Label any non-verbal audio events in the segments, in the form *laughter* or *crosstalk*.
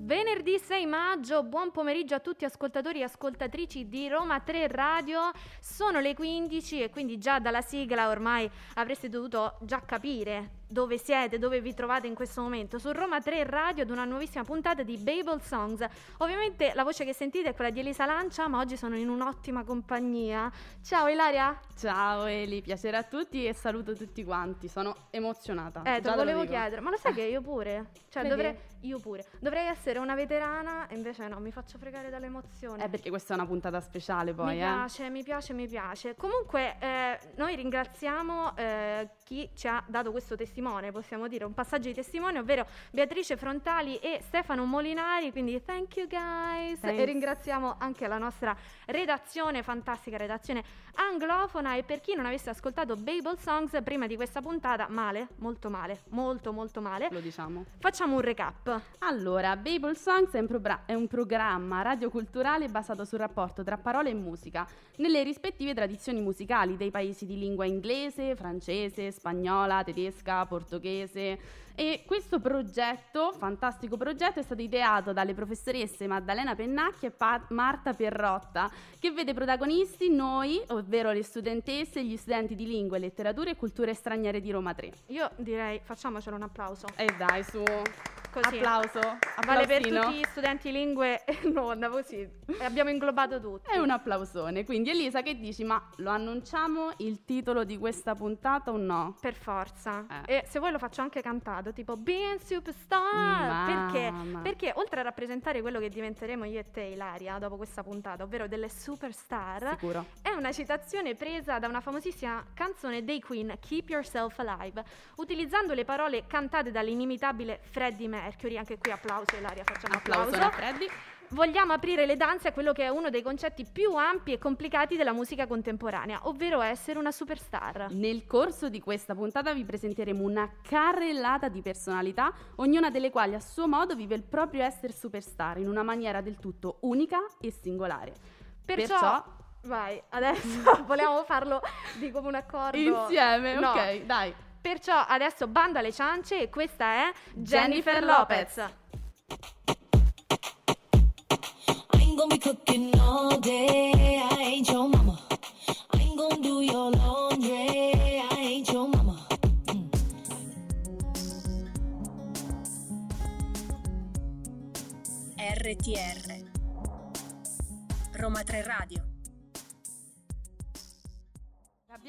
Venerdì 6 maggio, buon pomeriggio a tutti ascoltatori e ascoltatrici di Roma 3 Radio. Sono le 15 e quindi già dalla sigla ormai avreste dovuto già capire dove siete, dove vi trovate in questo momento. Su Roma 3 Radio ad una nuovissima puntata di Babel Songs. Ovviamente la voce che sentite è quella di Elisa Lancia, ma oggi sono in un'ottima compagnia. Ciao Ilaria. Ciao Eli, piacere a tutti e saluto tutti quanti. Sono emozionata. Eh, te lo volevo dico. chiedere, ma lo sai che io pure? Cioè, dovrei, io pure. Dovrei essere una veterana e invece no, mi faccio fregare dall'emozione. Eh, perché questa è una puntata speciale poi, mi eh. piace, mi piace, mi piace. Comunque, eh, noi ringraziamo eh, chi ci ha dato questo testimone, possiamo dire, un passaggio di testimone, ovvero Beatrice Frontali e Stefano Molinari. Quindi, thank you guys. Thanks. E ringraziamo anche la nostra redazione, fantastica redazione anglofona. E per chi non avesse ascoltato Babel Songs prima di questa puntata, male, molto male, molto, molto male. Lo diciamo. Facciamo un recap. Allora, Babel Songs è un, probra- è un programma radioculturale basato sul rapporto tra parole e musica nelle rispettive tradizioni musicali dei paesi di lingua inglese, francese, spagnola, tedesca, portoghese. E questo progetto, fantastico progetto, è stato ideato dalle professoresse Maddalena Pennacchi e Pa- Marta Perrotta, che vede protagonisti noi, ovvero le studentesse e gli studenti di lingue, letterature e culture straniere di Roma 3. Io direi, facciamocelo un applauso. E dai, su. Così. Applauso. Vale per applausino. tutti gli studenti lingue e *laughs* non così. E abbiamo inglobato tutti. È un applausone. Quindi Elisa, che dici? Ma lo annunciamo il titolo di questa puntata o no? Per forza. Eh. E se vuoi lo faccio anche cantato, tipo Being Superstar. Perché? Perché oltre a rappresentare quello che diventeremo io e te, Ilaria, dopo questa puntata, ovvero delle superstar, Sicuro. è una citazione presa da una famosissima canzone dei Queen, Keep Yourself Alive, utilizzando le parole cantate dall'inimitabile Freddie Mercury. Anche qui applauso, Ilaria, facciamo Applauso applauso. Vogliamo aprire le danze a quello che è uno dei concetti più ampi e complicati della musica contemporanea, ovvero essere una superstar. Nel corso di questa puntata vi presenteremo una carrellata di personalità, ognuna delle quali a suo modo vive il proprio essere superstar in una maniera del tutto unica e singolare. Perciò, Perciò- vai, adesso *laughs* vogliamo farlo di come un accordo. Insieme, No. ok, dai. Perciò adesso bando alle ciance e questa è Jennifer Lopez. Lopez. Gonna be cooking all day. I ain't your mama. I gonna do your laundry. I ain't your mama. RTR Roma 3 Radio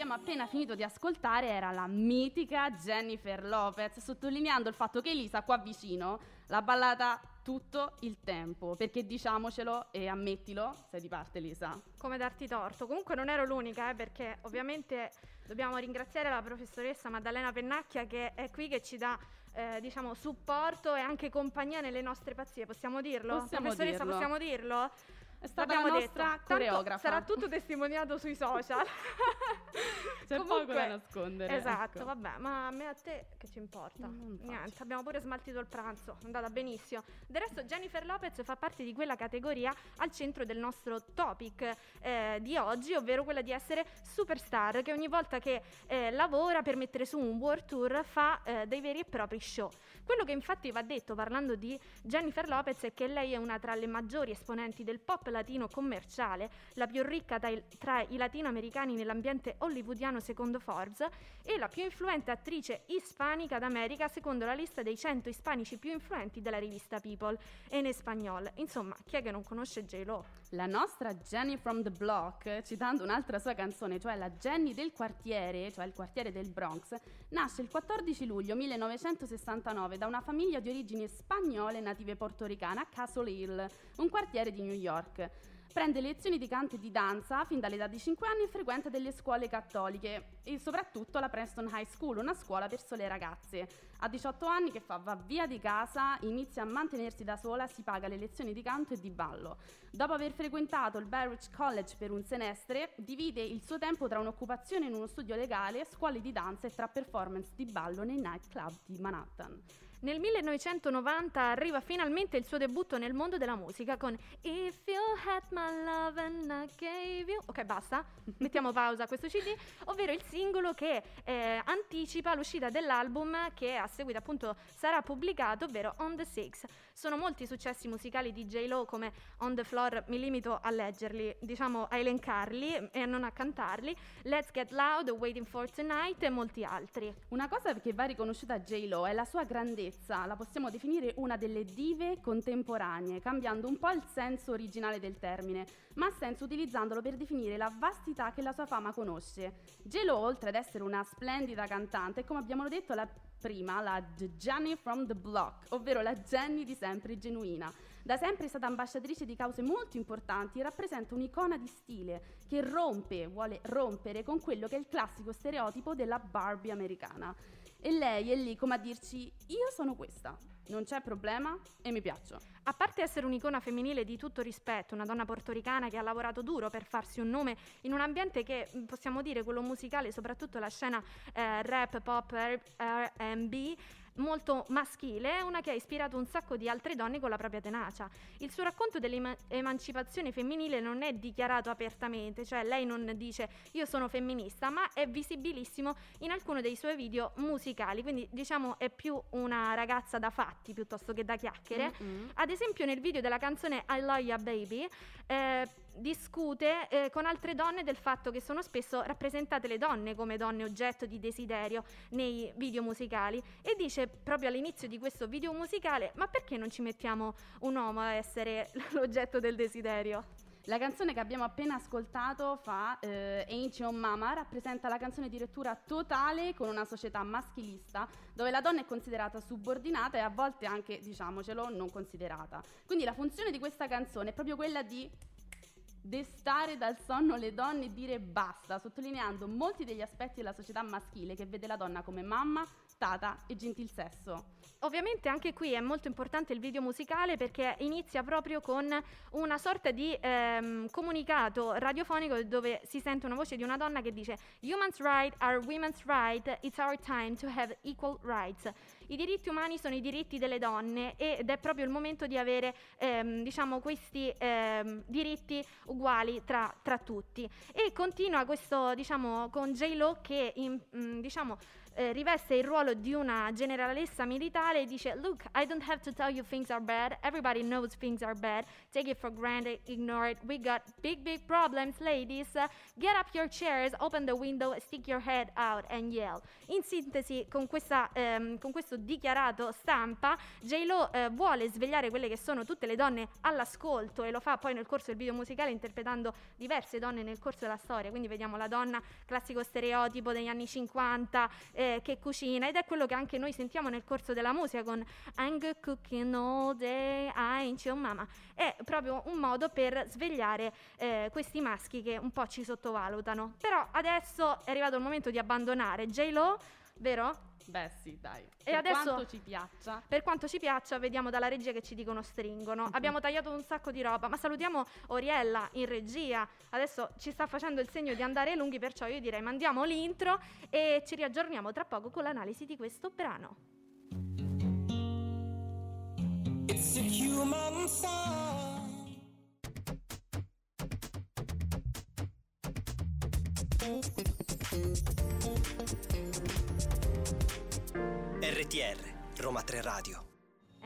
Abbiamo appena finito di ascoltare era la mitica Jennifer Lopez, sottolineando il fatto che Elisa qua vicino l'ha ballata tutto il tempo, perché diciamocelo e ammettilo, sei di parte Elisa. Come darti torto. Comunque non ero l'unica, eh, perché ovviamente dobbiamo ringraziare la professoressa Maddalena Pennacchia che è qui che ci dà eh, diciamo supporto e anche compagnia nelle nostre pazzie, possiamo dirlo? Possiamo professoressa, dirlo. possiamo dirlo? È stata L'abbiamo la detto. nostra Tanto coreografa. Sarà tutto testimoniato sui social. *laughs* C'è poco da nascondere, Esatto, ecco. vabbè, ma a me e a te che ci importa? Niente, abbiamo pure smaltito il pranzo, è andata benissimo. Del resto Jennifer Lopez fa parte di quella categoria al centro del nostro topic eh, di oggi, ovvero quella di essere superstar, che ogni volta che eh, lavora per mettere su un world tour fa eh, dei veri e propri show. Quello che infatti va detto parlando di Jennifer Lopez è che lei è una tra le maggiori esponenti del pop latino commerciale, la più ricca tra i, tra i latinoamericani nell'ambiente hollywoodiano secondo Forbes e la più influente attrice ispanica d'America secondo la lista dei 100 ispanici più influenti della rivista People e in espagnol. Insomma, chi è che non conosce J-Lo? La nostra Jenny from the Block, citando un'altra sua canzone, cioè la Jenny del quartiere, cioè il quartiere del Bronx, nasce il 14 luglio 1969 da una famiglia di origini spagnole native portoricane a Castle Hill, un quartiere di New York. Prende lezioni di canto e di danza fin dall'età di 5 anni e frequenta delle scuole cattoliche e soprattutto la Preston High School, una scuola per sole ragazze. A 18 anni che fa va via di casa, inizia a mantenersi da sola, si paga le lezioni di canto e di ballo. Dopo aver frequentato il Barrage College per un semestre, divide il suo tempo tra un'occupazione in uno studio legale, scuole di danza e tra performance di ballo nei nightclub di Manhattan. Nel 1990 arriva finalmente il suo debutto nel mondo della musica con If You Had My Love and I Gave You. Ok, basta, *laughs* mettiamo pausa a questo CD, ovvero il singolo che eh, anticipa l'uscita dell'album che a seguito appunto sarà pubblicato, ovvero On the Six. Sono molti successi musicali di J-Lo come On the Floor, mi limito a leggerli, diciamo a elencarli e non a cantarli, Let's Get Loud, Waiting for Tonight e molti altri. Una cosa che va riconosciuta a J-Lo è la sua grandezza bellezza, la possiamo definire una delle dive contemporanee, cambiando un po' il senso originale del termine, ma ha senso utilizzandolo per definire la vastità che la sua fama conosce. Gelo, oltre ad essere una splendida cantante, è come abbiamo detto la prima, la Jenny from the Block, ovvero la Jenny di sempre genuina. Da sempre è stata ambasciatrice di cause molto importanti e rappresenta un'icona di stile che rompe, vuole rompere con quello che è il classico stereotipo della Barbie americana. E lei è lì come a dirci: Io sono questa, non c'è problema e mi piaccio. A parte essere un'icona femminile di tutto rispetto, una donna portoricana che ha lavorato duro per farsi un nome in un ambiente che possiamo dire quello musicale, soprattutto la scena eh, rap, pop, RB, molto maschile, una che ha ispirato un sacco di altre donne con la propria tenacia. Il suo racconto dell'emancipazione femminile non è dichiarato apertamente, cioè lei non dice io sono femminista, ma è visibilissimo in alcuni dei suoi video musicali, quindi diciamo è più una ragazza da fatti piuttosto che da chiacchiere. Mm-hmm. Ad esempio nel video della canzone I Love Ya Baby eh, discute eh, con altre donne del fatto che sono spesso rappresentate le donne come donne oggetto di desiderio nei video musicali e dice proprio all'inizio di questo video musicale ma perché non ci mettiamo un uomo a essere *laughs* l'oggetto del desiderio? La canzone che abbiamo appena ascoltato fa eh, Your Mama, rappresenta la canzone di lettura totale con una società maschilista dove la donna è considerata subordinata e a volte anche, diciamocelo, non considerata. Quindi la funzione di questa canzone è proprio quella di destare dal sonno le donne e dire basta, sottolineando molti degli aspetti della società maschile che vede la donna come mamma, tata e gentil sesso. Ovviamente anche qui è molto importante il video musicale perché inizia proprio con una sorta di ehm, comunicato radiofonico dove si sente una voce di una donna che dice Humans right are women's right, it's our time to have equal rights. I diritti umani sono i diritti delle donne ed è proprio il momento di avere ehm, diciamo questi ehm, diritti uguali tra, tra, tutti. E continua questo diciamo con J-Lo che in, mm, diciamo eh, riveste il ruolo di una generalessa militare e dice Look, I don't have to tell you things are bad, everybody knows things are bad, take it for granted, ignore it, we got big big problems ladies, get up your chairs, open the window, stick your head out and yell. In sintesi, con, questa, ehm, con questo dichiarato stampa, J-Lo eh, vuole svegliare quelle che sono tutte le donne all'ascolto e lo fa poi nel corso del video musicale interpretando diverse donne nel corso della storia, quindi vediamo la donna classico stereotipo degli anni 50, eh, che cucina ed è quello che anche noi sentiamo nel corso della musica con I'm cooking all day, your mama. È proprio un modo per svegliare eh, questi maschi che un po' ci sottovalutano. Però adesso è arrivato il momento di abbandonare J-Lo, vero? Beh sì, dai. E per adesso, quanto ci piaccia. Per quanto ci piaccia, vediamo dalla regia che ci dicono stringono. *laughs* Abbiamo tagliato un sacco di roba, ma salutiamo Oriella in regia. Adesso ci sta facendo il segno di andare lunghi, perciò io direi mandiamo l'intro e ci riaggiorniamo tra poco con l'analisi di questo brano. It's a human song. RTR, Roma 3 Radio.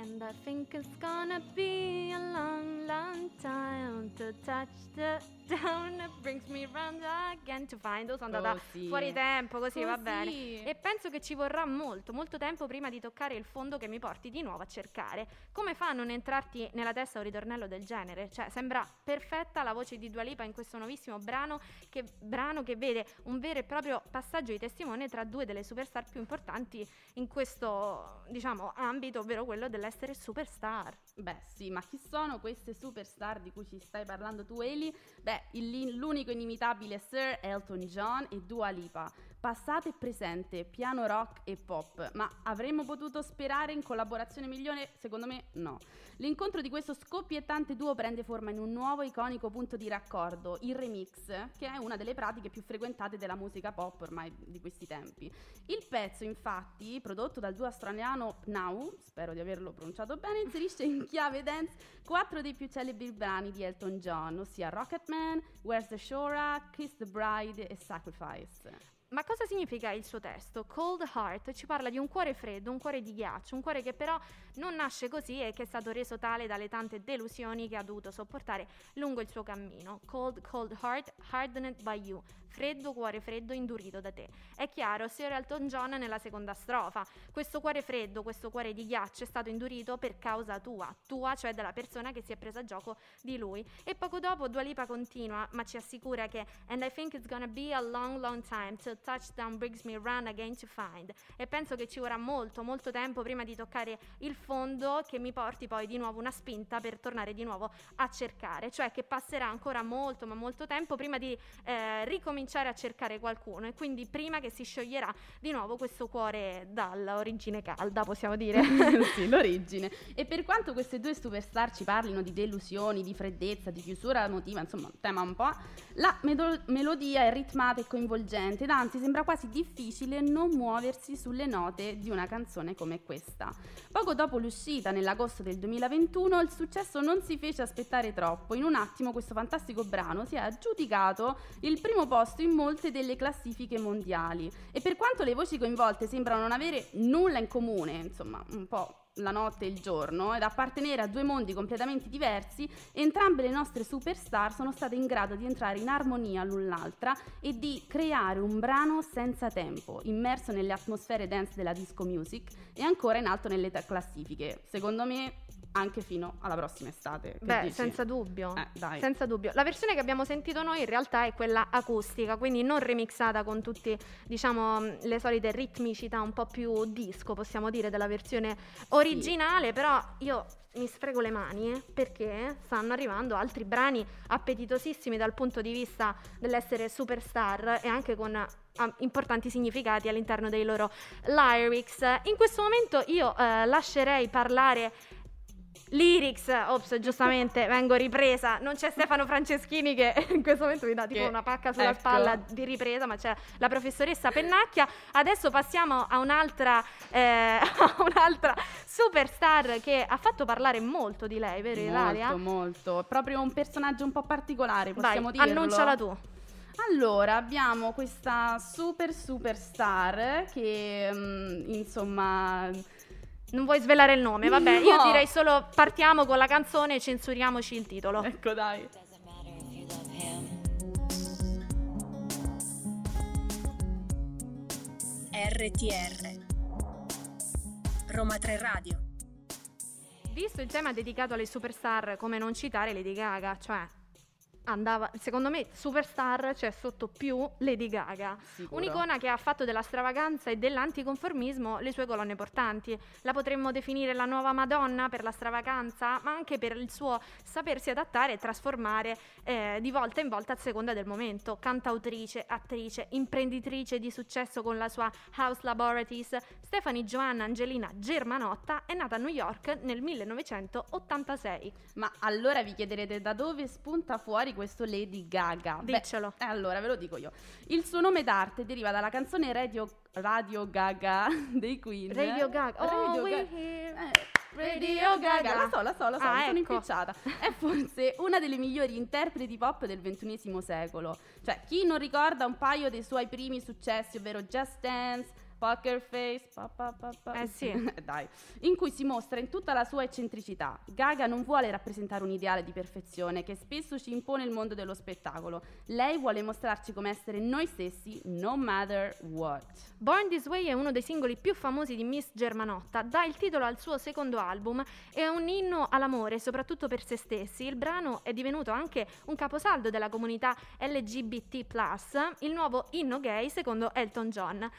And I think it's gonna be a long, long time to touch the *laughs* down brings me round again to find. Sono andata così. fuori tempo, così, così, va bene. E penso che ci vorrà molto, molto tempo prima di toccare il fondo che mi porti di nuovo a cercare. Come fa a non entrarti nella testa un ritornello del genere? Cioè, sembra perfetta la voce di Dua Lipa in questo nuovissimo brano che, brano che vede un vero e proprio passaggio di testimone tra due delle superstar più importanti in questo, diciamo, ambito, ovvero quello dell'essere superstar. Beh, sì, ma chi sono queste superstar di cui ci stai parlando tu, Eli, beh, il- l'unico inimitabile Sir Elton John e Dua Lipa. Passato e presente, piano rock e pop, ma avremmo potuto sperare in collaborazione migliore? Secondo me no. L'incontro di questo scoppiettante duo prende forma in un nuovo iconico punto di raccordo, il remix, che è una delle pratiche più frequentate della musica pop ormai di questi tempi. Il pezzo, infatti, prodotto dal duo australiano Now, spero di averlo pronunciato bene, inserisce in chiave dance quattro dei più celebri brani di Elton John, ossia Rocketman, Where's the Shora, Kiss the Bride e Sacrifice. Ma cosa significa il suo testo? Cold Heart ci parla di un cuore freddo, un cuore di ghiaccio, un cuore che però non nasce così e che è stato reso tale dalle tante delusioni che ha dovuto sopportare lungo il suo cammino. Cold, cold heart, hardened by you. Freddo, cuore freddo, indurito da te. È chiaro, Sir Elton John nella seconda strofa. Questo cuore freddo, questo cuore di ghiaccio è stato indurito per causa tua, tua, cioè della persona che si è presa a gioco di lui. E poco dopo Dua Lipa continua, ma ci assicura che And I think it's gonna be a long, long time till touchdown brings me run again to find. E penso che ci vorrà molto, molto tempo prima di toccare il fondo che mi porti poi di nuovo una spinta per tornare di nuovo a cercare. Cioè che passerà ancora molto, ma molto tempo prima di eh, ricominciare a cercare qualcuno. E quindi prima che si scioglierà di nuovo questo cuore dall'origine calda, possiamo dire. *laughs* sì, l'origine. E per quanto queste due superstar ci parlino di delusioni, di freddezza, di chiusura emotiva, insomma, tema un po', la medo- melodia è ritmata e coinvolgente ed anzi sembra quasi difficile non muoversi sulle note di una canzone come questa. Poco dopo l'uscita, nell'agosto del 2021, il successo non si fece aspettare troppo. In un attimo questo fantastico brano si è aggiudicato il primo posto in molte delle classifiche mondiali. E per quanto le voci coinvolte sembrano non avere nulla in comune, insomma, un po' la notte e il giorno ed appartenere a due mondi completamente diversi, entrambe le nostre superstar sono state in grado di entrare in armonia l'un l'altra e di creare un brano senza tempo, immerso nelle atmosfere dance della disco music e ancora in alto nelle classifiche. Secondo me anche fino alla prossima estate. Beh, dici? senza dubbio. Eh, dai. Senza dubbio. La versione che abbiamo sentito noi in realtà è quella acustica, quindi non remixata con tutte, diciamo, le solite ritmicità un po' più disco, possiamo dire, della versione originale, però io mi sfrego le mani eh, perché stanno arrivando altri brani appetitosissimi dal punto di vista dell'essere superstar e anche con ah, importanti significati all'interno dei loro lyrics. In questo momento io eh, lascerei parlare Lyrics, ops, giustamente vengo ripresa. Non c'è Stefano Franceschini che *laughs* in questo momento mi dà tipo Che- una pacca sulla ecco. spalla di ripresa, ma c'è la professoressa Pennacchia. Adesso passiamo a un'altra, eh, *laughs* a un'altra superstar che ha fatto parlare molto di lei, vero Ilaria? Molto, molto. È proprio un personaggio un po' particolare, possiamo dirlo. annunciala tu. Allora, abbiamo questa super superstar che, mm, insomma, Non vuoi svelare il nome, vabbè, io No. direi solo partiamo con la canzone e censuriamoci il titolo. ecco dai. RTR Roma 3 Radio Visto il tema dedicato alle superstar, come non citare Lady Gaga, cioè andava, secondo me, superstar c'è sotto più Lady Gaga. Sicuro. Un'icona che ha fatto della stravaganza e dell'anticonformismo le sue colonne portanti. La potremmo definire la nuova Madonna per la stravaganza, ma anche per il suo sapersi adattare e trasformare eh, di volta in volta a seconda del momento. Cantautrice, attrice, imprenditrice di successo con la sua House Laboratories, Stephanie Joanna Angelina Germanotta è nata a New York nel 1986. Ma allora vi chiederete da dove spunta fuori questo Lady Gaga? Beh, Diccelo. eh, allora ve lo dico io. Il suo nome d'arte deriva dalla canzone Radio, Radio Gaga *laughs* dei Queen. Radio Gaga. Oh, Radio we Ga- hear Eh, Radio Gaga, la so, la so, la so, Ah, mi sono ecco. impicciata. È forse una delle migliori interpreti pop del ventunesimo secolo. Cioè, chi non ricorda un paio dei suoi primi successi, ovvero Just Dance, Poker Face, pa, pa, pa. Eh sì. *laughs* dai, in cui si mostra in tutta la sua eccentricità. Gaga non vuole rappresentare un ideale di perfezione che spesso ci impone il mondo dello spettacolo. Lei vuole mostrarci come essere noi stessi, no matter what. Born This Way è uno dei singoli più famosi di Miss Germanotta, dà il titolo al suo secondo album e è un inno all'amore, soprattutto per se stessi. Il brano è divenuto anche un caposaldo della comunità LGBT, il nuovo inno gay secondo Elton John.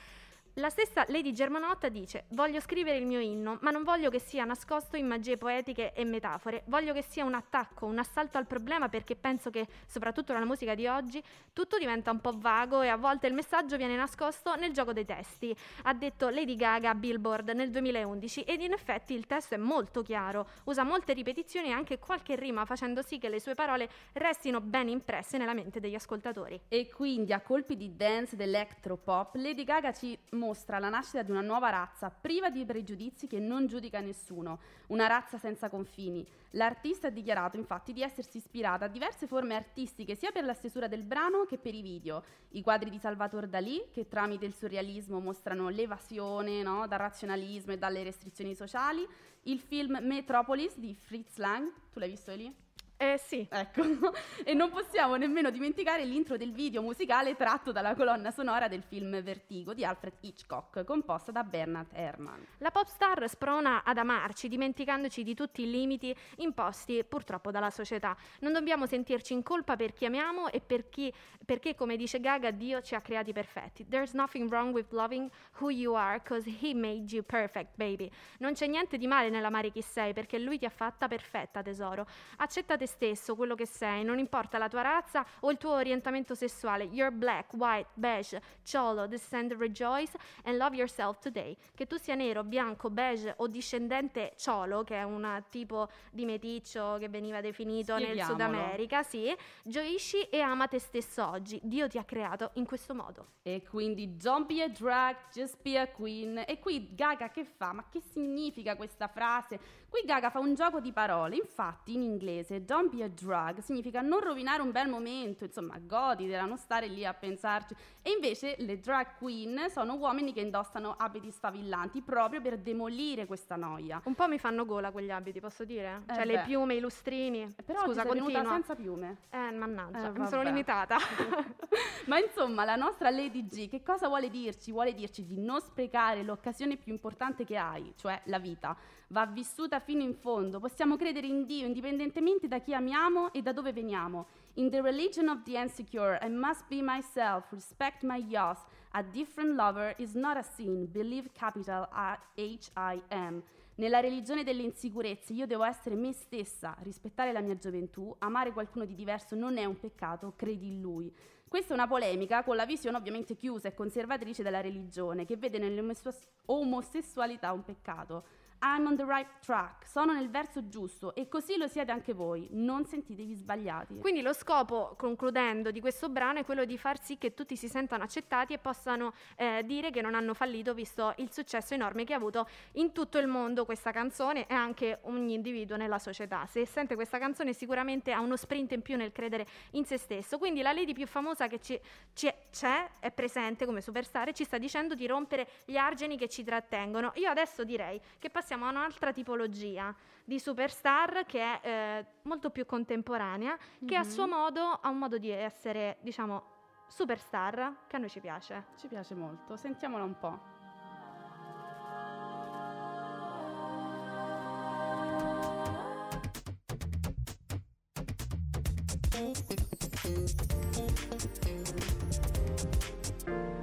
La stessa Lady Germanotta dice: Voglio scrivere il mio inno, ma non voglio che sia nascosto in magie poetiche e metafore. Voglio che sia un attacco, un assalto al problema, perché penso che, soprattutto nella musica di oggi, tutto diventa un po' vago e a volte il messaggio viene nascosto nel gioco dei testi. Ha detto Lady Gaga a Billboard nel 2011 ed in effetti il testo è molto chiaro. Usa molte ripetizioni e anche qualche rima, facendo sì che le sue parole restino ben impresse nella mente degli ascoltatori. E quindi a colpi di dance, d'electropop, Lady Gaga ci mostra la nascita di una nuova razza, priva di pregiudizi che non giudica nessuno, una razza senza confini. L'artista ha dichiarato infatti di essersi ispirata a diverse forme artistiche sia per la stesura del brano che per i video. I quadri di Salvatore Dalì, che tramite il surrealismo mostrano l'evasione no, dal razionalismo e dalle restrizioni sociali, il film Metropolis di Fritz Lang, tu l'hai visto lì? Eh sì. Ecco, *laughs* e non possiamo nemmeno dimenticare l'intro del video musicale tratto dalla colonna sonora del film Vertigo di Alfred Hitchcock, composta da Bernard Herrmann. La pop star sprona ad amarci, dimenticandoci di tutti i limiti imposti purtroppo dalla società. Non dobbiamo sentirci in colpa per chi amiamo e per chi, perché, come dice Gaga, Dio ci ha creati perfetti. There's nothing wrong with loving who you are, cause he made you perfect, baby. Non c'è niente di male nell'amare chi sei, perché lui ti ha fatta perfetta, tesoro. Accetta te stesso, quello che sei, non importa la tua razza o il tuo orientamento sessuale. You're black, white, beige, cholo, descend, rejoice and love yourself today. Che tu sia nero, bianco, beige o discendente cholo, che è un tipo di meticcio che veniva definito nel Sud America, sì, gioisci e ama te stesso oggi. Dio ti ha creato in questo modo. E quindi don't be a drag, just be a queen. E qui Gaga che fa? Ma che significa questa frase? Qui Gaga fa un gioco di parole, infatti in inglese don't be a drug significa non rovinare un bel momento, insomma goditela, non stare lì a pensarci. E invece le drag queen sono uomini che indossano abiti sfavillanti proprio per demolire questa noia. Un po' mi fanno gola quegli abiti, posso dire? Eh cioè beh. le piume, i lustrini. Però Scusa, ti sei continua. senza piume. Eh, mannaggia, Eh, mi sono limitata. *laughs* Ma insomma, la nostra Lady G che cosa vuole dirci? Vuole dirci di non sprecare l'occasione più importante che hai, cioè la vita. Va vissuta fino in fondo. Possiamo credere in Dio indipendentemente da chi amiamo e da dove veniamo. In the religion of the insecure, I must be myself, respect my yours. A different lover is not a sin. Believe capital H-I-M. Nella religione delle insicurezze io devo essere me stessa, rispettare la mia gioventù, amare qualcuno di diverso non è un peccato, credi in lui. Questa è una polemica con la visione ovviamente chiusa e conservatrice della religione, che vede nell'omosessualità un peccato. I'm on the right track, sono nel verso giusto e così lo siete anche voi, non sentitevi sbagliati. Quindi lo scopo, concludendo, di questo brano è quello di far sì che tutti si sentano accettati e possano eh, dire che non hanno fallito visto il successo enorme che ha avuto in tutto il mondo questa canzone e anche ogni individuo nella società. Se sente questa canzone sicuramente ha uno sprint in più nel credere in se stesso. Quindi la lady più famosa che ci- ci- c'è, è presente come superstar e ci sta dicendo di rompere gli argini che ci trattengono. Io adesso direi che passiamo a un'altra tipologia di superstar che è eh, molto più contemporanea, che a Mhm. suo modo ha un modo di essere, diciamo, superstar che a noi ci piace. Ci piace molto, sentiamola un po'.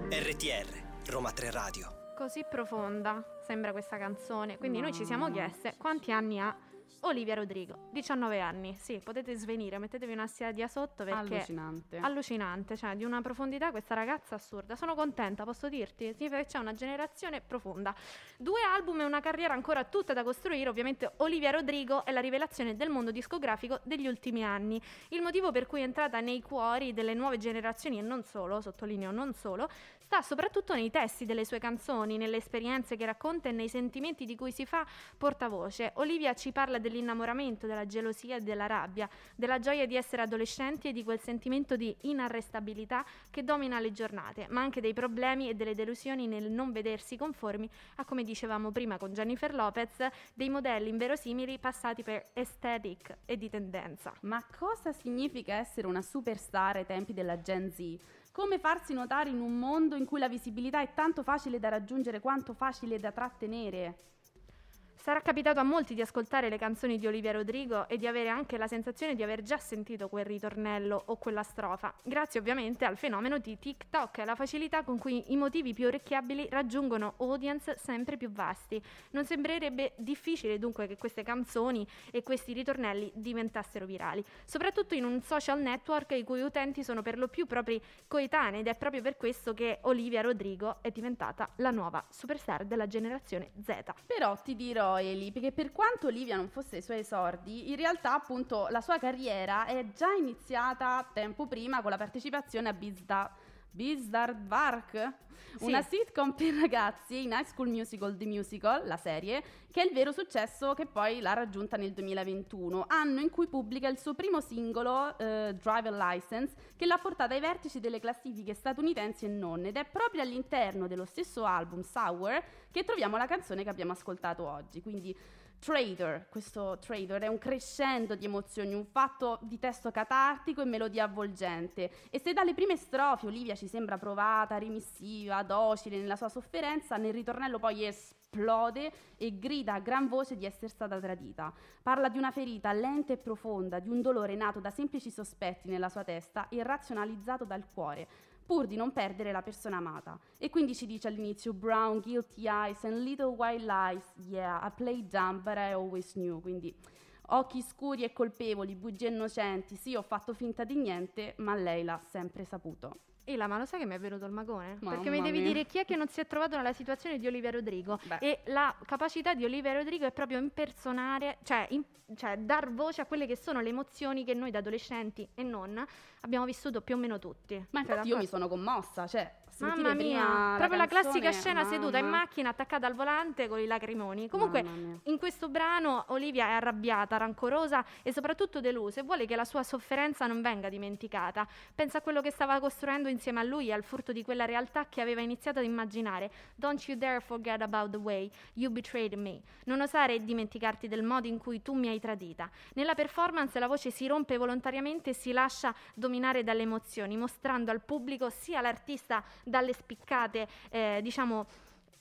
RTR, Roma 3 Radio. Così profonda sembra questa canzone. Quindi noi ci siamo chieste quanti anni ha Olivia Rodrigo. 19 anni. Sì, potete svenire, mettetevi una sedia sotto perché Allucinante. allucinante, cioè di una profondità questa ragazza assurda. Sono contenta, posso dirti? Significa che c'è una generazione profonda. Due album e una carriera ancora tutta da costruire. Ovviamente Olivia Rodrigo è la rivelazione del mondo discografico degli ultimi anni. Il motivo per cui è entrata nei cuori delle nuove generazioni e non solo, sottolineo non solo, sta soprattutto nei testi delle sue canzoni, nelle esperienze che racconta e nei sentimenti di cui si fa portavoce. Olivia ci parla dell'innamoramento, della gelosia e della rabbia, della gioia di essere adolescenti e di quel sentimento di inarrestabilità che domina le giornate, ma anche dei problemi e delle delusioni nel non vedersi conformi a, come dicevamo prima con Jennifer Lopez, dei modelli inverosimili passati per aesthetic e di tendenza. Ma cosa significa essere una superstar ai tempi della Gen Z? Come farsi notare in un mondo in cui la visibilità è tanto facile da raggiungere quanto facile da trattenere? Sarà capitato a molti di ascoltare le canzoni di Olivia Rodrigo e di avere anche la sensazione di aver già sentito quel ritornello o quella strofa, grazie ovviamente al fenomeno di TikTok e alla facilità con cui i motivi più orecchiabili raggiungono audience sempre più vasti. Non sembrerebbe difficile dunque che queste canzoni e questi ritornelli diventassero virali, soprattutto in un social network i cui utenti sono per lo più propri coetanei ed è proprio per questo che Olivia Rodrigo è diventata la nuova superstar della generazione Z. Però ti dirò Eli, perché per quanto Olivia non fosse ai suoi esordi, in realtà appunto la sua carriera è già iniziata tempo prima con la partecipazione a Bizda Bizdard Vark, Sì. una sitcom per ragazzi in High School Musical The Musical, la serie, che è il vero successo che poi l'ha raggiunta nel 2021, anno in cui pubblica il suo primo singolo, eh, Driver License, che l'ha portata ai vertici delle classifiche statunitensi e non, ed è proprio all'interno dello stesso album, Sour, che troviamo la canzone che abbiamo ascoltato oggi, quindi Trader, questo Trader è un crescendo di emozioni, un fatto di testo catartico e melodia avvolgente. E se dalle prime strofe Olivia ci sembra provata, remissiva, docile nella sua sofferenza, nel ritornello poi esplode e grida a gran voce di essere stata tradita. Parla di una ferita lenta e profonda, di un dolore nato da semplici sospetti nella sua testa e razionalizzato dal cuore pur di non perdere la persona amata. E quindi ci dice all'inizio brown, guilty eyes and little white lies. Yeah, I played dumb, but I always knew. Quindi occhi scuri e colpevoli, bugie innocenti. Sì, ho fatto finta di niente, ma lei l'ha sempre saputo. Ila, ma lo sai che mi è venuto il magone? Mamma Perché mi devi mia. dire chi è che non si è trovato nella situazione di Olivia Rodrigo. Beh. E la capacità di Olivia Rodrigo è proprio impersonare, cioè, in- cioè dar voce a quelle che sono le emozioni che noi da adolescenti e non abbiamo vissuto più o meno tutti. Ma Sei infatti io mi sono commossa, cioè Mamma mia, proprio la, classica scena seduta in mamma. macchina attaccata al volante con i lacrimoni. Comunque, Mamma in questo brano Olivia è arrabbiata, rancorosa e soprattutto delusa e vuole che la sua sofferenza non venga dimenticata. Pensa a quello che stava costruendo insieme a lui e al furto di quella realtà che aveva iniziato ad immaginare. Don't you dare forget about the way you betrayed me. Non osare dimenticarti del modo in cui tu mi hai tradita. Nella performance la voce si rompe volontariamente e si lascia dominare dalle emozioni, mostrando al pubblico sia l'artista dalle spiccate, eh, diciamo,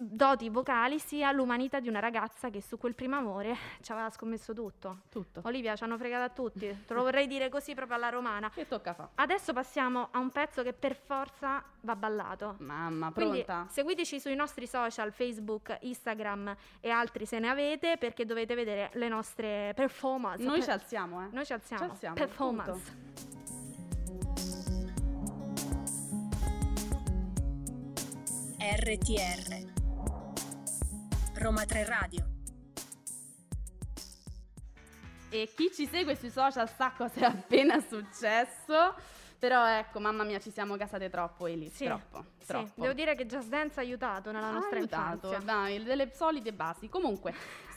doti vocali, sia l'umanità di una ragazza che su quel primo amore ci aveva scommesso tutto. Tutto. Olivia, ci hanno fregato a tutti, te lo vorrei dire così proprio alla romana. Che tocca fa? Adesso passiamo a un pezzo che per forza va ballato. Mamma, Quindi pronta? seguiteci sui nostri social, Facebook, Instagram e altri se ne avete perché dovete vedere le nostre performance. Noi Per- ci alziamo, eh. Noi ci alziamo. Ci alziamo, Performance. RTR Roma 3 Radio E chi ci segue sui social sa cosa è appena successo. Però ecco, mamma mia, ci siamo gasate troppo, Eli. Sì, Troppo, Sì, troppo. devo dire che Just Dance ha aiutato nella Ha nostra aiutato, infanzia. dai, delle solide basi. Comunque,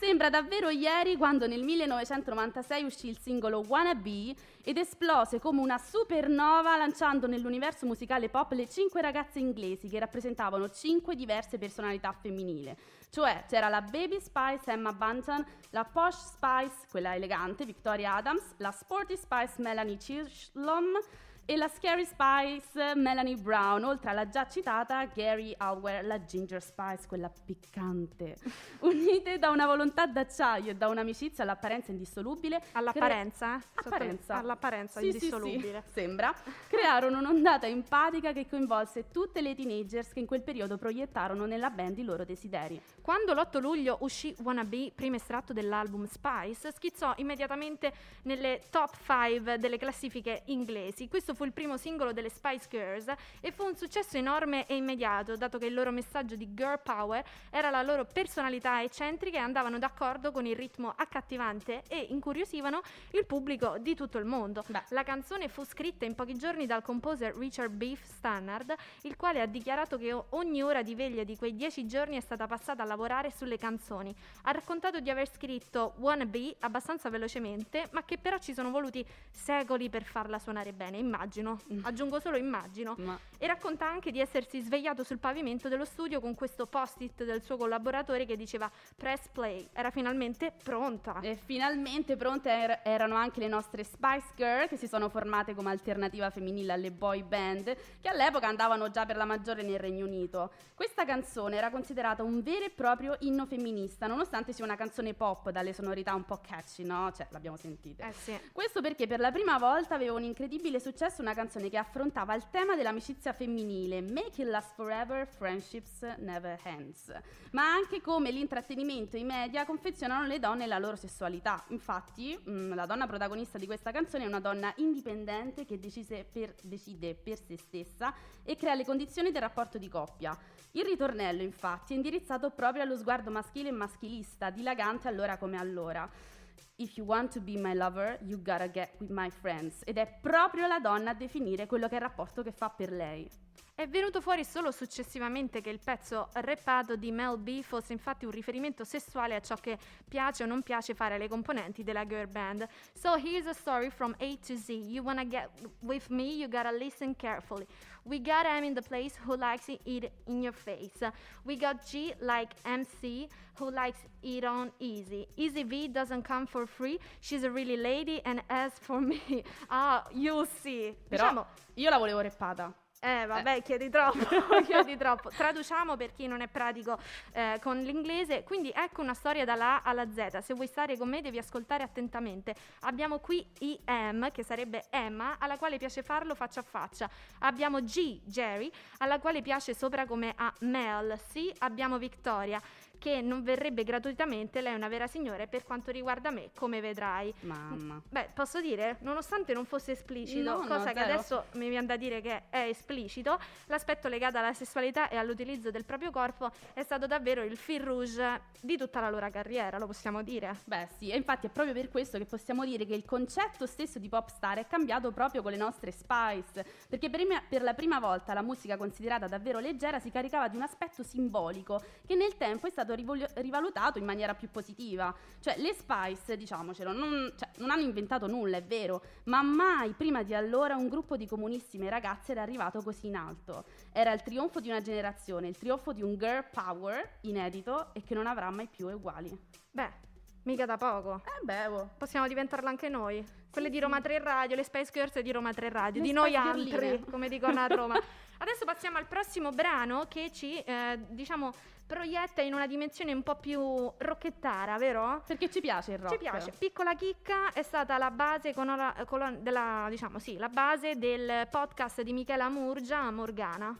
sembra davvero ieri quando nel 1996 uscì il singolo Wanna Be ed esplose come una supernova lanciando nell'universo musicale pop le cinque ragazze inglesi che rappresentavano cinque diverse personalità femminili. Cioè c'era la Baby Spice Emma Bunton, la Posh Spice, quella elegante, Victoria Adams, la Sporty Spice Melanie Chisholm e la Scary Spice Melanie Brown, oltre alla già citata Gary Alware, la Ginger Spice, quella piccante. *laughs* Unite da una volontà d'acciaio e da un'amicizia all'apparenza indissolubile, All'apparenza? Sotto- Apparenza. All'apparenza Sì, sì, sì, indissolubile. sembra, *laughs* crearono un'ondata empatica che coinvolse tutte le teenagers che in quel periodo proiettarono nella band i loro desideri. Quando l'8 luglio uscì Wanna Be, primo estratto dell'album Spice, schizzò immediatamente nelle top 5 delle classifiche inglesi. Questo fu il primo singolo delle Spice Girls e fu un successo enorme e immediato, dato che il loro messaggio di girl power era la loro personalità eccentrica e andavano d'accordo con il ritmo accattivante e incuriosivano il pubblico di tutto il mondo. Beh. La canzone fu scritta in pochi giorni dal composer Richard Beef Stannard, il quale ha dichiarato che ogni ora di veglia di quei dieci giorni è stata passata a lavorare sulle canzoni. Ha raccontato di aver scritto Wanna Be abbastanza velocemente, ma che però ci sono voluti secoli per farla suonare bene. Immagina immagino, Mm. aggiungo solo immagino. Ma E racconta anche di essersi svegliato sul pavimento dello studio con questo post-it del suo collaboratore che diceva press play. Era finalmente pronta. E finalmente pronte er- erano anche le nostre Spice Girl che si sono formate come alternativa femminile alle boy band che all'epoca andavano già per la maggiore nel Regno Unito. Questa canzone era considerata un vero e proprio inno femminista, nonostante sia una canzone pop dalle sonorità un po' catchy, no? Cioè, l'abbiamo sentita. Eh sì. Questo perché per la prima volta aveva un incredibile successo una canzone che affrontava il tema dell'amicizia femminile, Make It Last Forever, Friendships Never Ends, ma anche come l'intrattenimento e i media confezionano le donne e la loro sessualità. Infatti, mh, la donna protagonista di questa canzone è una donna indipendente che per- decide per se stessa e crea le condizioni del rapporto di coppia. Il ritornello, infatti, è indirizzato proprio allo sguardo maschile e maschilista, dilagante allora come allora. If you want to be my lover, you gotta get with my friends. Ed è proprio la donna a definire quello che è il rapporto che fa per lei. È venuto fuori solo successivamente che il pezzo rappato di Mel B fosse infatti un riferimento sessuale a ciò che piace o non piace fare alle componenti della girl band. So here's a story from A to Z. You wanna get with me, you gotta listen carefully. We got M in the place who likes it in your face. We got G like MC who likes it on easy. Easy V doesn't come for free. She's a really lady and as for me, *laughs* ah, you'll see. Però Diciamo io la volevo reppata. Eh vabbè, chiedi troppo, *laughs* chiedi troppo. Traduciamo per chi non è pratico eh, con l'inglese. Quindi ecco una storia dalla A alla Z. Se vuoi stare con me devi ascoltare attentamente. Abbiamo qui IM, che sarebbe Emma, alla quale piace farlo faccia a faccia. Abbiamo G, Jerry, alla quale piace sopra come a Mel. Sì, abbiamo Victoria, che non verrebbe gratuitamente, lei è una vera signora e per quanto riguarda me, come vedrai. Mamma. Beh, posso dire, nonostante non fosse esplicito, No, no, cosa che zero. adesso mi viene da dire che è esplicito, l'aspetto legato alla sessualità e all'utilizzo del proprio corpo è stato davvero il fil rouge di tutta la loro carriera, lo possiamo dire. Beh sì, e infatti è proprio per questo che possiamo dire che il concetto stesso di pop star è cambiato proprio con le nostre Spice, perché prima- per la prima volta la musica considerata davvero leggera si caricava di un aspetto simbolico che nel tempo è stato rivol- rivalutato in maniera più positiva. Cioè le Spice, diciamocelo, non, cioè, non hanno inventato nulla, è vero, ma mai prima di allora un gruppo di comunissime ragazze era arrivato così in alto. Era il trionfo di una generazione, il trionfo di un girl power inedito e che non avrà mai più uguali. Beh, mica da poco. Eh beh, oh. Possiamo diventarlo anche noi. Quelle di Roma 3 Radio, le Spice Girls di Roma 3 Radio, Le di noi altri, come dicono a Roma. *laughs* Adesso passiamo al prossimo brano che ci, eh, diciamo, proietta in una dimensione un po' più rocchettara, vero? Perché ci piace il rock. Ci piace. Piccola chicca è stata la base colora- colon- della, diciamo, sì, la base del podcast di Michela Murgia a Morgana.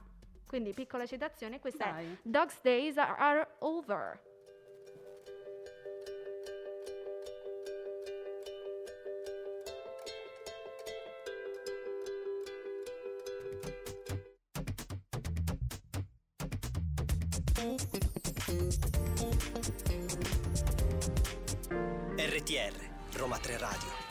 Quindi piccola citazione, questa è Dai. Dog's Days are over. RTR, Roma 3 Radio.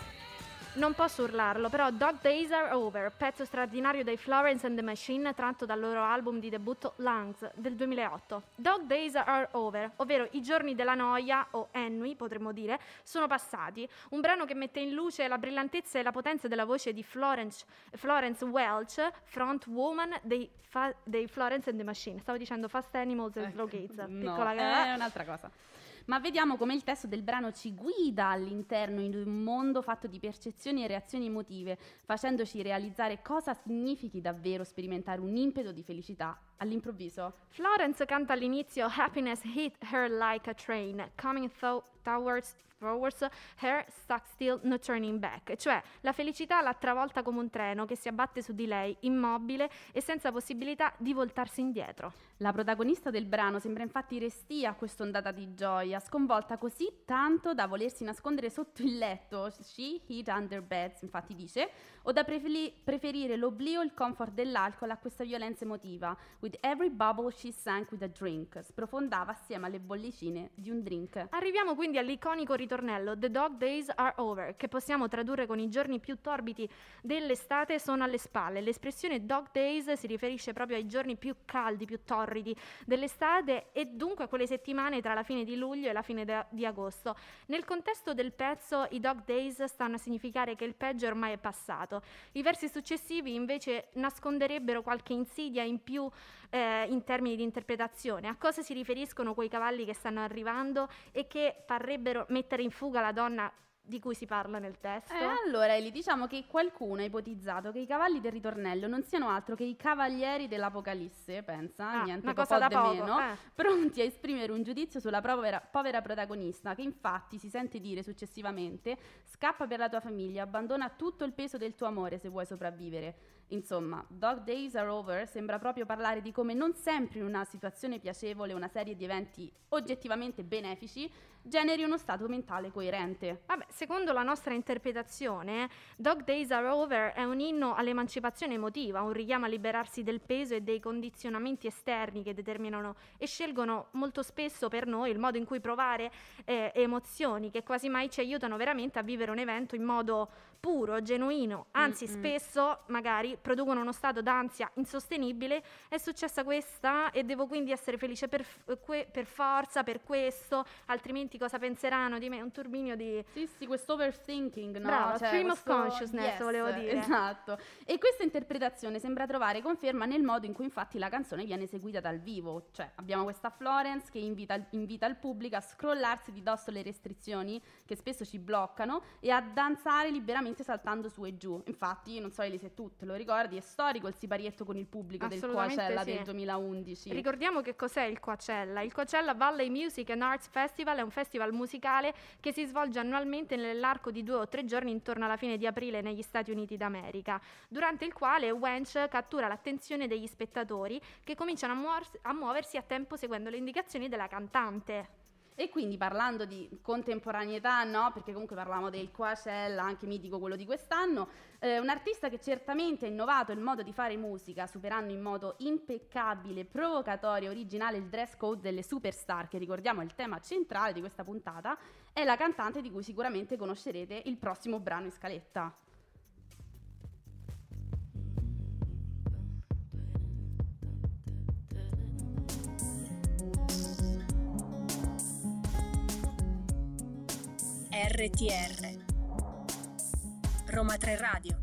Non posso urlarlo, però Dog Days Are Over, pezzo straordinario dei Florence and the Machine tratto dal loro album di debutto Lungs del 2008. Dog Days Are Over, ovvero I giorni della noia, o ennui potremmo dire, sono passati. Un brano che mette in luce la brillantezza e la potenza della voce di Florence, Florence Welch, front woman dei, fa- dei Florence and the Machine. Stavo dicendo Fast Animals and Slow Kids. No, Piccola è un'altra cosa. Ma vediamo come il testo del brano ci guida all'interno in un mondo fatto di percezioni e reazioni emotive, facendoci realizzare cosa significhi davvero sperimentare un impeto di felicità all'improvviso. Florence canta all'inizio Happiness hit her like a train, coming tho- towards, towards her stuck still, no turning back. Cioè, la felicità l'ha travolta come un treno che si abbatte su di lei, immobile e senza possibilità di voltarsi indietro. La protagonista del brano sembra infatti restia a quest'ondata di gioia, sconvolta così tanto da volersi nascondere sotto il letto, she hid under beds, infatti dice, o da preferi- preferire l'oblio e il comfort dell'alcol a questa violenza emotiva. With every bubble she sank with a drink. Sprofondava assieme alle bollicine di un drink. Arriviamo quindi all'iconico ritornello The Dog Days Are Over, che possiamo tradurre con i giorni più torbidi dell'estate sono alle spalle. L'espressione Dog Days si riferisce proprio ai giorni più caldi, più torridi dell'estate e dunque a quelle settimane tra la fine di luglio e la fine de- di agosto. Nel contesto del pezzo, i Dog Days stanno a significare che il peggio ormai è passato. I versi successivi invece nasconderebbero qualche insidia in più eh, in termini di interpretazione. A cosa si riferiscono quei cavalli che stanno arrivando e che parrebbero mettere in fuga la donna di cui si parla nel testo? Eh, allora, Eli, diciamo che qualcuno ha ipotizzato che i cavalli del ritornello non siano altro che i cavalieri dell'Apocalisse, pensa, Ah, niente una po' cosa da di poco, meno, eh. pronti a esprimere un giudizio sulla povera, povera protagonista, che infatti si sente dire successivamente scappa per la tua famiglia, abbandona tutto il peso del tuo amore se vuoi sopravvivere. Insomma, Dog Days Are Over sembra proprio parlare di come non sempre in una situazione piacevole una serie di eventi oggettivamente benefici generi uno stato mentale coerente. Vabbè, secondo la nostra interpretazione, Dog Days Are Over è un inno all'emancipazione emotiva, un richiamo a liberarsi del peso e dei condizionamenti esterni che determinano e scelgono molto spesso per noi il modo in cui provare eh, emozioni che quasi mai ci aiutano veramente a vivere un evento in modo puro, genuino, anzi Mm-mm. spesso magari producono uno stato d'ansia insostenibile. È successa questa e devo quindi essere felice per, que- per forza, per questo, altrimenti cosa penseranno di me? Un turbinio di... Sì, sì, questo overthinking, no? Brava, Cioè, stream of questo- consciousness, yes, volevo dire. Esatto. E questa interpretazione sembra trovare conferma nel modo in cui infatti la canzone viene eseguita dal vivo. Cioè, abbiamo questa Florence che invita, invita il pubblico a scrollarsi di dosso le restrizioni che spesso ci bloccano e a danzare liberamente saltando su e giù. Infatti, non so Eli, se tu te lo ricordi, è storico il siparietto con il pubblico del Coachella sì. del 2011. Ricordiamo che cos'è il Coachella. Il Coachella Valley Music and Arts Festival è un festival musicale che si svolge annualmente nell'arco di due o tre giorni intorno alla fine di aprile negli Stati Uniti d'America, durante il quale Wench cattura l'attenzione degli spettatori che cominciano a, muoversi- a muoversi a tempo seguendo le indicazioni della cantante. E quindi parlando di contemporaneità, no? Perché comunque parlavamo del Coachella, anche mitico quello di quest'anno, eh, un artista che certamente ha innovato il modo di fare musica, superando in modo impeccabile, provocatorio originale il dress code delle superstar, che ricordiamo è il tema centrale di questa puntata, è la cantante di cui sicuramente conoscerete il prossimo brano in scaletta. RTR Roma 3 Radio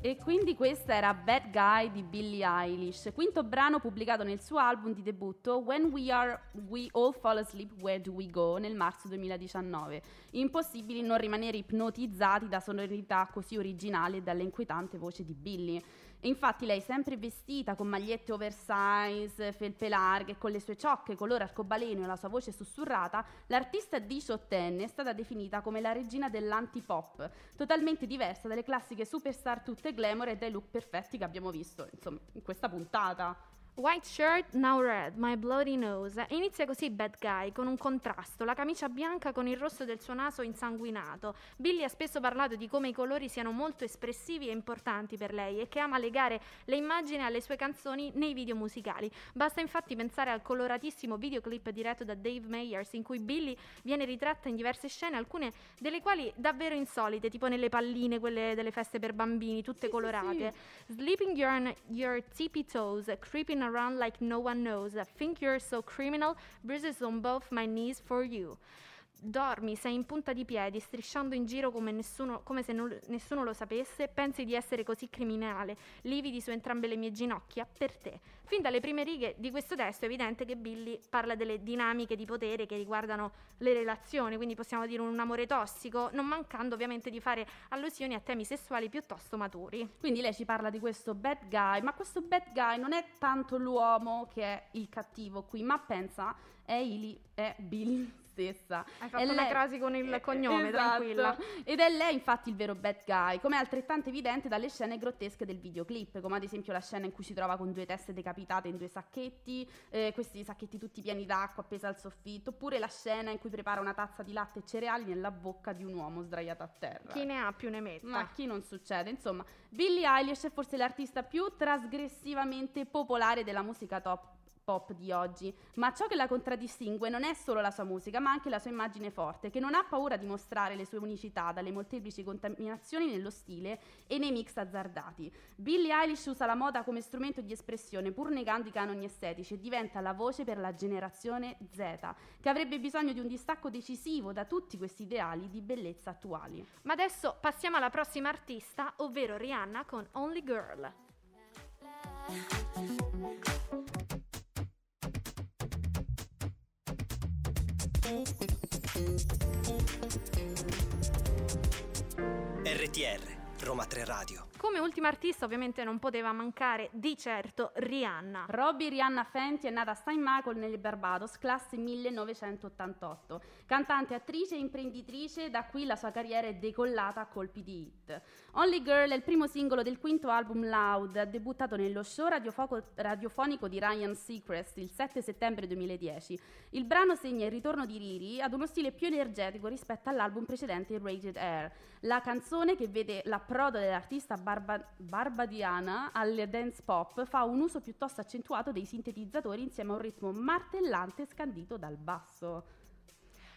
E quindi questa era Bad Guy di Billie Eilish, quinto brano pubblicato nel suo album di debutto When We Are We All Fall Asleep Where Do We Go nel marzo 2019. Impossibili non rimanere ipnotizzati da sonorità così originali e dall'inquietante voce di Billie. Infatti lei sempre vestita con magliette oversize, felpe larghe, con le sue ciocche color arcobaleno e la sua voce sussurrata, l'artista diciottenne è stata definita come la regina dell'antipop, totalmente diversa dalle classiche superstar tutte glamour e dai look perfetti che abbiamo visto, insomma, in questa puntata. White shirt, now red, my bloody nose. Inizia così Bad Guy, con un contrasto, la camicia bianca con il rosso del suo naso insanguinato. Billy ha spesso parlato di come i colori siano molto espressivi e importanti per lei e che ama legare le immagini alle sue canzoni nei video musicali. Basta infatti pensare al coloratissimo videoclip diretto da Dave Meyers in cui Billy viene ritratta in diverse scene, alcune delle quali davvero insolite, tipo nelle palline, quelle delle feste per bambini, tutte Sì, sì, colorate. Sleeping your, on your tippy toes, creeping around like no one knows. I think you're so criminal, bruises on both my knees for you. Dormi, sei in punta di piedi, strisciando in giro come, nessuno, come se non- nessuno lo sapesse, pensi di essere così criminale, lividi su entrambe le mie ginocchia, per te. Fin dalle prime righe di questo testo è evidente che Billy parla delle dinamiche di potere che riguardano le relazioni, quindi possiamo dire un amore tossico, non mancando ovviamente di fare allusioni a temi sessuali piuttosto maturi. Quindi lei ci parla di questo bad guy, ma questo bad guy non è tanto l'uomo che è il cattivo qui, ma pensa è, Ili- è Billy stessa. Hai fatto È una lei- crasi con il eh, cognome, esatto. tranquilla. Ed è lei infatti il vero bad guy, come è altrettanto evidente dalle scene grottesche del videoclip, come ad esempio la scena in cui si trova con due teste decapitate in due sacchetti, eh, questi sacchetti tutti pieni d'acqua appesa al soffitto, oppure la scena in cui prepara una tazza di latte e cereali nella bocca di un uomo sdraiato a terra. Chi ne ha più ne metta. Ma chi non succede? Insomma, Billie Eilish è forse l'artista più trasgressivamente popolare della musica top pop di oggi, ma ciò che la contraddistingue non è solo la sua musica, ma anche la sua immagine forte, che non ha paura di mostrare le sue unicità dalle molteplici contaminazioni nello stile e nei mix azzardati. Billie Eilish usa la moda come strumento di espressione, pur negando i canoni estetici, e diventa la voce per la generazione Z, che avrebbe bisogno di un distacco decisivo da tutti questi ideali di bellezza attuali. Ma adesso passiamo alla prossima artista, ovvero Rihanna con Only Girl. RTR, Roma 3 Radio. Come ultima artista ovviamente non poteva mancare di certo Rihanna. Robbie Rihanna Fenty è nata a St. Michael nel Barbados, classe 1988. Cantante, attrice e imprenditrice, da qui la sua carriera è decollata a colpi di hit. Only Girl è il primo singolo del quinto album Loud, debuttato nello show radiofoco- radiofonico di Ryan Seacrest il 7 settembre 2010. Il brano segna il ritorno di Riri ad uno stile più energetico rispetto all'album precedente Rated Air. La canzone che vede l'approdo dell'artista barba- barbadiana al dance pop fa un uso piuttosto accentuato dei sintetizzatori insieme a un ritmo martellante scandito dal basso.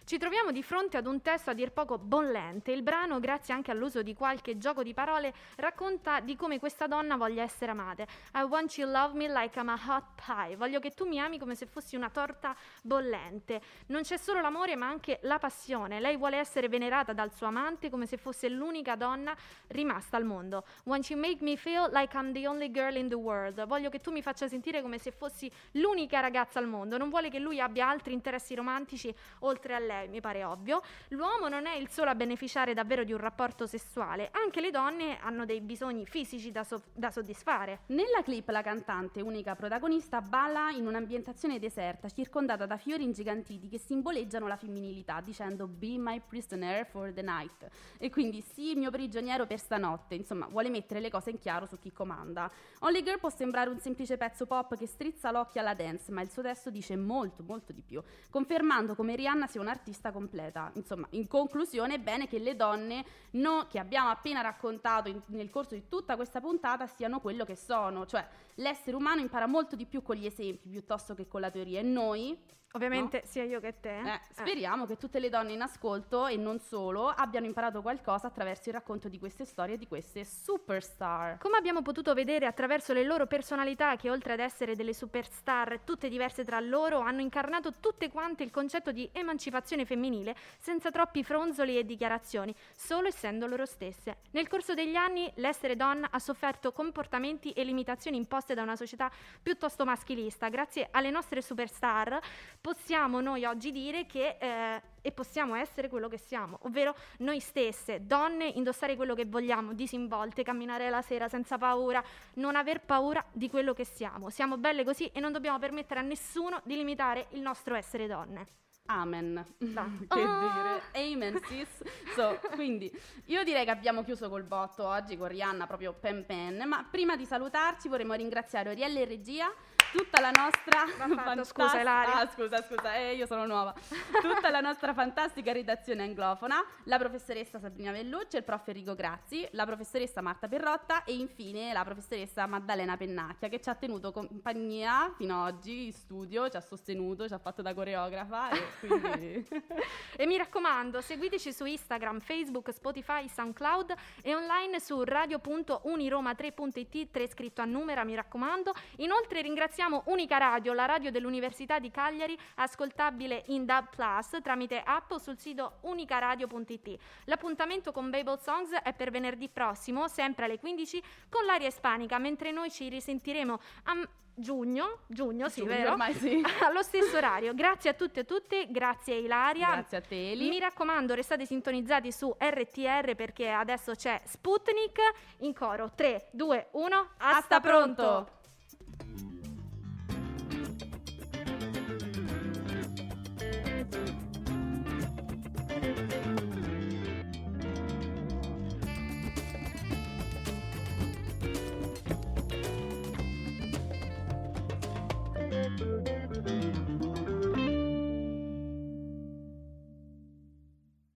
Ci troviamo di fronte ad un testo a dir poco bollente. Il brano, grazie anche all'uso di qualche gioco di parole, racconta di come questa donna voglia essere amata. I want you to love me like I'm a hot pie. Voglio che tu mi ami come se fossi una torta bollente. Non c'è solo l'amore, ma anche la passione. Lei vuole essere venerata dal suo amante come se fosse l'unica donna rimasta al mondo. Want you make me feel like I'm the only girl in the world. Voglio che tu mi faccia sentire come se fossi l'unica ragazza al mondo. Non vuole che lui abbia altri interessi romantici oltre a lei, mi pare ovvio. L'uomo non è il solo a beneficiare davvero di un rapporto sessuale, anche le donne hanno dei bisogni fisici da, so- da soddisfare. Nella clip la cantante, unica protagonista, balla in un'ambientazione deserta, circondata da fiori ingigantiti che simboleggiano la femminilità, dicendo Be my prisoner for the night. E quindi sì, mio prigioniero per stanotte. Insomma, vuole mettere le cose in chiaro su chi comanda. Only Girl può sembrare un semplice pezzo pop che strizza l'occhio alla dance, ma il suo testo dice molto, molto di più, confermando come Rihanna sia un'artista completa. Insomma, in conclusione, è bene che le donne no- che abbiamo appena raccontato in- nel corso di tutta questa puntata siano quello che sono, cioè l'essere umano impara molto di più con gli esempi piuttosto che con la teoria e noi Ovviamente sia io che te. eh, speriamo che tutte le donne in ascolto e non solo abbiano imparato qualcosa attraverso il racconto di queste storie e di queste superstar. Come abbiamo potuto vedere attraverso le loro personalità, che oltre ad essere delle superstar tutte diverse tra loro, hanno incarnato tutte quante il concetto di emancipazione femminile senza troppi fronzoli e dichiarazioni, solo essendo loro stesse. Nel corso degli anni l'essere donna ha sofferto comportamenti e limitazioni imposte da una società piuttosto maschilista. Grazie alle nostre superstar possiamo noi oggi dire che eh, e possiamo essere quello che siamo, ovvero noi stesse, donne, indossare quello che vogliamo, disinvolte, camminare la sera senza paura, non aver paura di quello che siamo. Siamo belle così e non dobbiamo permettere a nessuno di limitare il nostro essere donne. Amen. Da. *laughs* che Ah. dire? Amen, sis. So, quindi io direi che abbiamo chiuso col botto oggi con Rihanna proprio pen pen, ma prima di salutarci vorremmo ringraziare Orielle in regia, tutta la nostra Va fatto, fantas- scusa, Ilaria. Ah, scusa, scusa, eh, io sono nuova. Tutta la nostra fantastica redazione anglofona, la professoressa Sabrina Vellucci, il prof Enrico Grazzi, la professoressa Marta Perrotta e infine la professoressa Maddalena Pennacchia che ci ha tenuto compagnia fino ad oggi in studio, ci ha sostenuto, ci ha fatto da coreografa e quindi *laughs* E mi raccomando, seguiteci su Instagram, Facebook, Spotify, SoundCloud e online su radio.uniroma3.it, 3 scritto a numero, mi raccomando. Inoltre ringraziamo Unica Radio, la radio dell'Università di Cagliari, ascoltabile in DAB Plus tramite app o sul sito unicaradio.it. L'appuntamento con Babel Songs è per venerdì prossimo, sempre alle 15, con l'aria ispanica, mentre noi ci risentiremo a giugno, giugno sì, Giugno vero? ormai sì. *laughs* Allo stesso orario. Grazie a tutte e tutte, grazie a Ilaria. Grazie a te Eli. Mi raccomando, restate sintonizzati su RTR perché adesso c'è Sputnik in coro. 3, 2, 1, Hasta pronto!